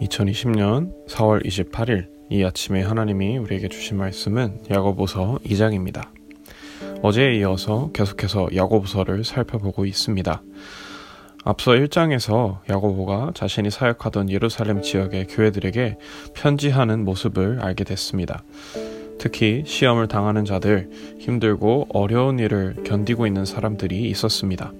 2020년 4월 28일 이 아침에 하나님이 우리에게 주신 말씀은 야고보서 2장입니다. 어제에 이어서 계속해서 야고보서를 살펴보고 있습니다. 앞서 1장에서 야고보가 자신이 사역하던 예루살렘 지역의 교회들에게 편지하는 모습을 알게 됐습니다. 특히 시험을 당하는 자들, 힘들고 어려운 일을 견디고 있는 사람들이 있었습니다.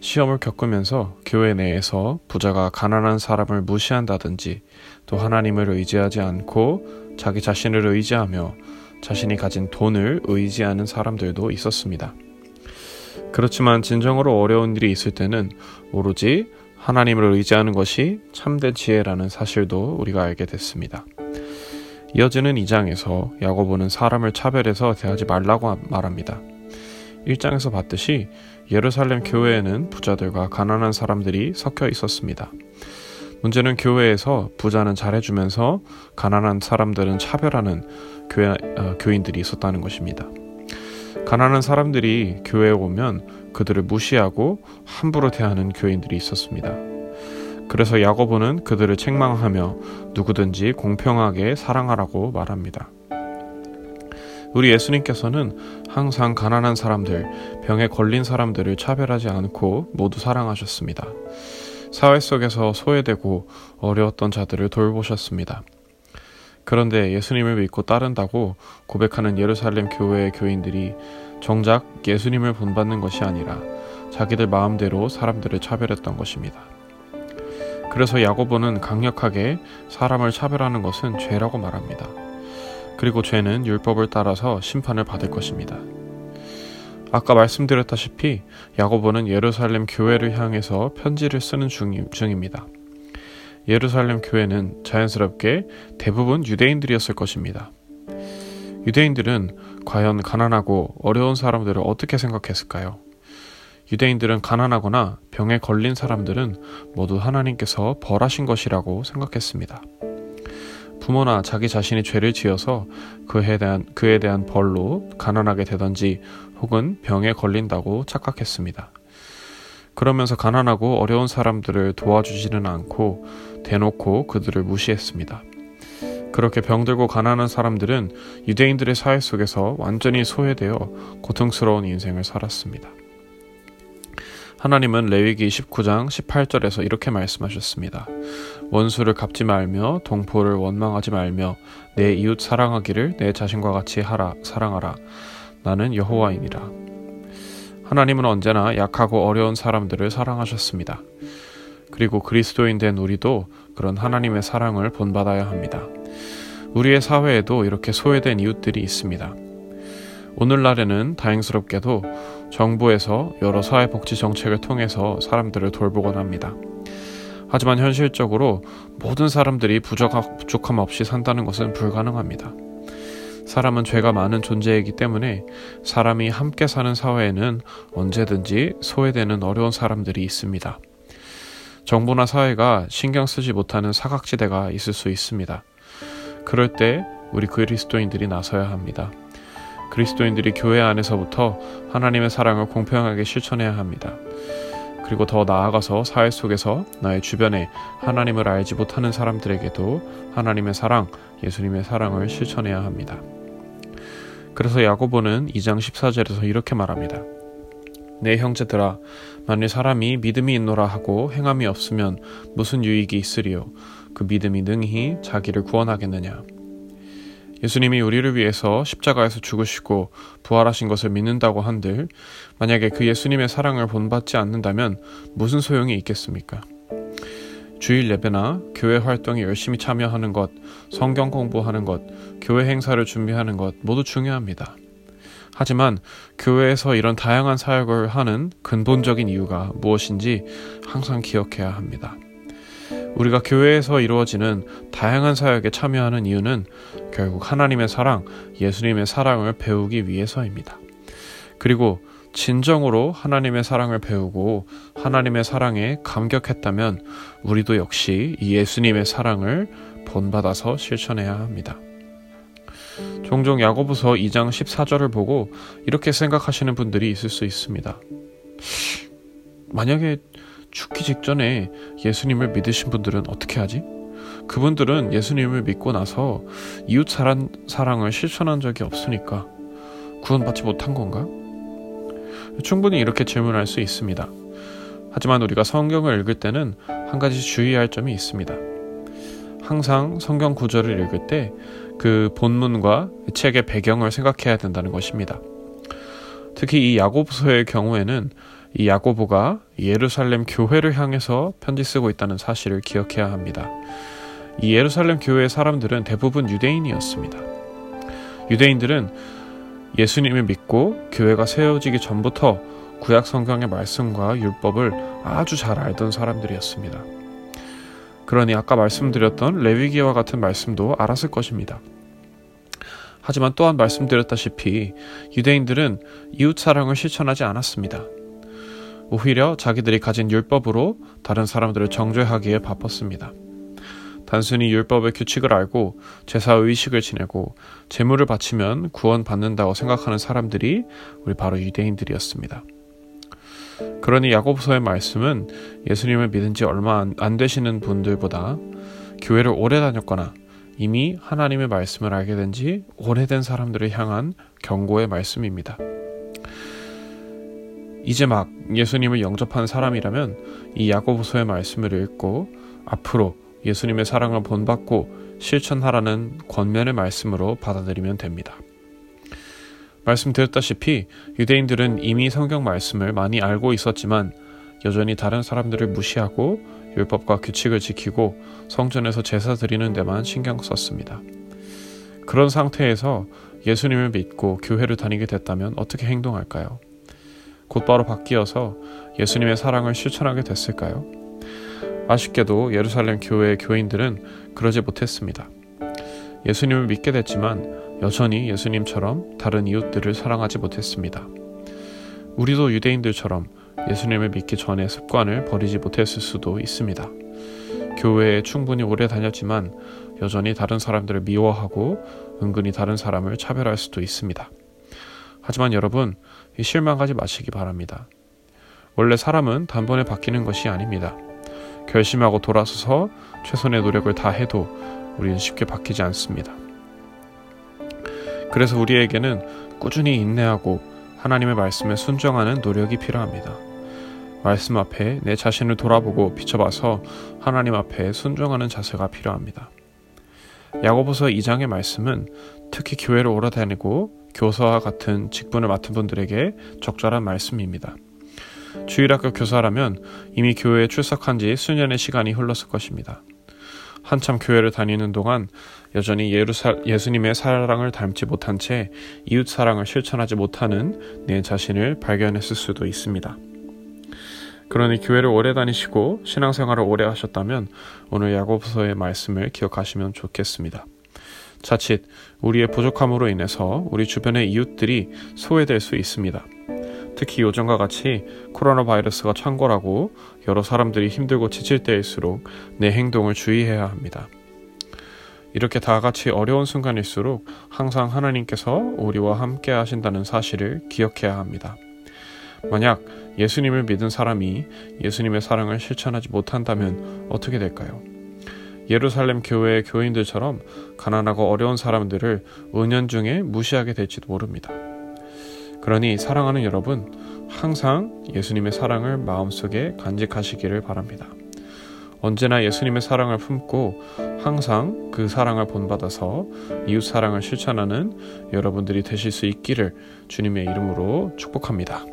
시험을 겪으면서 교회 내에서 부자가 가난한 사람을 무시한다든지 또 하나님을 의지하지 않고 자기 자신을 의지하며 자신이 가진 돈을 의지하는 사람들도 있었습니다. 그렇지만 진정으로 어려운 일이 있을 때는 오로지 하나님을 의지하는 것이 참된 지혜라는 사실도 우리가 알게 됐습니다. 이어지는 2장에서 야고보는 사람을 차별해서 대하지 말라고 말합니다. 1장에서 봤듯이 예루살렘 교회에는 부자들과 가난한 사람들이 섞여 있었습니다. 문제는 교회에서 부자는 잘해주면서 가난한 사람들은 차별하는 교회, 어, 교인들이 있었다는 것입니다. 가난한 사람들이 교회에 오면 그들을 무시하고 함부로 대하는 교인들이 있었습니다. 그래서 야고보는 그들을 책망하며 누구든지 공평하게 사랑하라고 말합니다. 우리 예수님께서는 항상 가난한 사람들, 병에 걸린 사람들을 차별하지 않고 모두 사랑하셨습니다. 사회 속에서 소외되고 어려웠던 자들을 돌보셨습니다. 그런데 예수님을 믿고 따른다고 고백하는 예루살렘 교회의 교인들이 정작 예수님을 본받는 것이 아니라 자기들 마음대로 사람들을 차별했던 것입니다. 그래서 야고보는 강력하게 사람을 차별하는 것은 죄라고 말합니다. 그리고 죄는 율법을 따라서 심판을 받을 것입니다. 아까 말씀드렸다시피 야고보는 예루살렘 교회를 향해서 편지를 쓰는 중입니다. 예루살렘 교회는 자연스럽게 대부분 유대인들이었을 것입니다. 유대인들은 과연 가난하고 어려운 사람들을 어떻게 생각했을까요? 유대인들은 가난하거나 병에 걸린 사람들은 모두 하나님께서 벌하신 것이라고 생각했습니다. 부모나 자기 자신이 죄를 지어서 그에 대한, 그에 대한 벌로 가난하게 되던지 혹은 병에 걸린다고 착각했습니다. 그러면서 가난하고 어려운 사람들을 도와주지는 않고 대놓고 그들을 무시했습니다. 그렇게 병들고 가난한 사람들은 유대인들의 사회 속에서 완전히 소외되어 고통스러운 인생을 살았습니다. 하나님은 레위기 19장 18절에서 이렇게 말씀하셨습니다. 원수를 갚지 말며 동포를 원망하지 말며 내 이웃 사랑하기를 내 자신과 같이 하라 사랑하라 나는 여호와이니라. 하나님은 언제나 약하고 어려운 사람들을 사랑하셨습니다. 그리고 그리스도인 된 우리도 그런 하나님의 사랑을 본받아야 합니다. 우리의 사회에도 이렇게 소외된 이웃들이 있습니다. 오늘날에는 다행스럽게도 정부에서 여러 사회복지 정책을 통해서 사람들을 돌보곤 합니다. 하지만 현실적으로 모든 사람들이 부족함 없이 산다는 것은 불가능합니다. 사람은 죄가 많은 존재이기 때문에 사람이 함께 사는 사회에는 언제든지 소외되는 어려운 사람들이 있습니다. 정부나 사회가 신경 쓰지 못하는 사각지대가 있을 수 있습니다. 그럴 때 우리 그리스도인들이 나서야 합니다. 그리스도인들이 교회 안에서부터 하나님의 사랑을 공평하게 실천해야 합니다. 그리고 더 나아가서 사회 속에서 나의 주변에 하나님을 알지 못하는 사람들에게도 하나님의 사랑, 예수님의 사랑을 실천해야 합니다. 그래서 야고보는 2장 14절에서 이렇게 말합니다. 내 형제들아 만일 사람이 믿음이 있노라 하고 행함이 없으면 무슨 유익이 있으리요 그 믿음이 능히 자기를 구원하겠느냐 예수님이 우리를 위해서 십자가에서 죽으시고 부활하신 것을 믿는다고 한들 만약에 그 예수님의 사랑을 본받지 않는다면 무슨 소용이 있겠습니까? 주일 예배나 교회 활동에 열심히 참여하는 것, 성경 공부하는 것, 교회 행사를 준비하는 것 모두 중요합니다. 하지만 교회에서 이런 다양한 사역을 하는 근본적인 이유가 무엇인지 항상 기억해야 합니다. 우리가 교회에서 이루어지는 다양한 사역에 참여하는 이유는 결국 하나님의 사랑, 예수님의 사랑을 배우기 위해서입니다. 그리고 진정으로 하나님의 사랑을 배우고 하나님의 사랑에 감격했다면 우리도 역시 예수님의 사랑을 본받아서 실천해야 합니다. 종종 야고보서 2장 14절을 보고 이렇게 생각하시는 분들이 있을 수 있습니다. 만약에 죽기 직전에 예수님을 믿으신 분들은 어떻게 하지? 그분들은 예수님을 믿고 나서 이웃 사랑, 사랑을 실천한 적이 없으니까 구원받지 못한 건가? 충분히 이렇게 질문할 수 있습니다. 하지만 우리가 성경을 읽을 때는 한 가지 주의할 점이 있습니다. 항상 성경 구절을 읽을 때 그 본문과 책의 배경을 생각해야 된다는 것입니다. 특히 이 야고보서의 경우에는 이 야고보가 예루살렘 교회를 향해서 편지 쓰고 있다는 사실을 기억해야 합니다. 이 예루살렘 교회의 사람들은 대부분 유대인이었습니다. 유대인들은 예수님을 믿고 교회가 세워지기 전부터 구약 성경의 말씀과 율법을 아주 잘 알던 사람들이었습니다. 그러니 아까 말씀드렸던 레위기와 같은 말씀도 알았을 것입니다. 하지만 또한 말씀드렸다시피 유대인들은 이웃 사랑을 실천하지 않았습니다. 오히려 자기들이 가진 율법으로 다른 사람들을 정죄하기에 바빴습니다. 단순히 율법의 규칙을 알고 제사 의식을 지내고 제물을 바치면 구원받는다고 생각하는 사람들이 우리 바로 유대인들이었습니다. 그러니 야고보서의 말씀은 예수님을 믿은 지 얼마 안 되시는 분들보다 교회를 오래 다녔거나 이미 하나님의 말씀을 알게 된 지 오래된 사람들을 향한 경고의 말씀입니다. 이제 막 예수님을 영접한 사람이라면 이 야고보서의 말씀을 읽고 앞으로 예수님의 사랑을 본받고 실천하라는 권면의 말씀으로 받아들이면 됩니다. 말씀드렸다시피 유대인들은 이미 성경 말씀을 많이 알고 있었지만 여전히 다른 사람들을 무시하고 율법과 규칙을 지키고 성전에서 제사 드리는 데만 신경 썼습니다. 그런 상태에서 예수님을 믿고 교회를 다니게 됐다면 어떻게 행동할까요? 곧바로 바뀌어서 예수님의 사랑을 실천하게 됐을까요? 아쉽게도 예루살렘 교회의 교인들은 그러지 못했습니다. 예수님을 믿게 됐지만 여전히 예수님처럼 다른 이웃들을 사랑하지 못했습니다. 우리도 유대인들처럼 예수님을 믿기 전에 습관을 버리지 못했을 수도 있습니다. 교회에 충분히 오래 다녔지만 여전히 다른 사람들을 미워하고 은근히 다른 사람을 차별할 수도 있습니다. 하지만 여러분, 실망하지 마시기 바랍니다. 원래 사람은 단번에 바뀌는 것이 아닙니다. 결심하고 돌아서서 최선의 노력을 다 해도 우리는 쉽게 바뀌지 않습니다. 그래서 우리에게는 꾸준히 인내하고 하나님의 말씀에 순종하는 노력이 필요합니다. 말씀 앞에 내 자신을 돌아보고 비춰봐서 하나님 앞에 순종하는 자세가 필요합니다. 야고보서 2장의 말씀은 특히 교회를 오래 다니고 교사와 같은 직분을 맡은 분들에게 적절한 말씀입니다. 주일학교 교사라면 이미 교회에 출석한 지 수년의 시간이 흘렀을 것입니다. 한참 교회를 다니는 동안 여전히 예루살, 예수님의 사랑을 닮지 못한 채 이웃 사랑을 실천하지 못하는 내 자신을 발견했을 수도 있습니다. 그러니 교회를 오래 다니시고 신앙생활을 오래 하셨다면 오늘 야고보서의 말씀을 기억하시면 좋겠습니다. 자칫 우리의 부족함으로 인해서 우리 주변의 이웃들이 소외될 수 있습니다. 특히 요즘과 같이 코로나 바이러스가 창궐하고 여러 사람들이 힘들고 지칠 때일수록 내 행동을 주의해야 합니다. 이렇게 다 같이 어려운 순간일수록 항상 하나님께서 우리와 함께 하신다는 사실을 기억해야 합니다. 만약 예수님을 믿은 사람이 예수님의 사랑을 실천하지 못한다면 어떻게 될까요? 예루살렘 교회의 교인들처럼 가난하고 어려운 사람들을 은연중에 무시하게 될지도 모릅니다. 그러니 사랑하는 여러분, 항상 예수님의 사랑을 마음속에 간직하시기를 바랍니다. 언제나 예수님의 사랑을 품고 항상 그 사랑을 본받아서 이웃 사랑을 실천하는 여러분들이 되실 수 있기를 주님의 이름으로 축복합니다.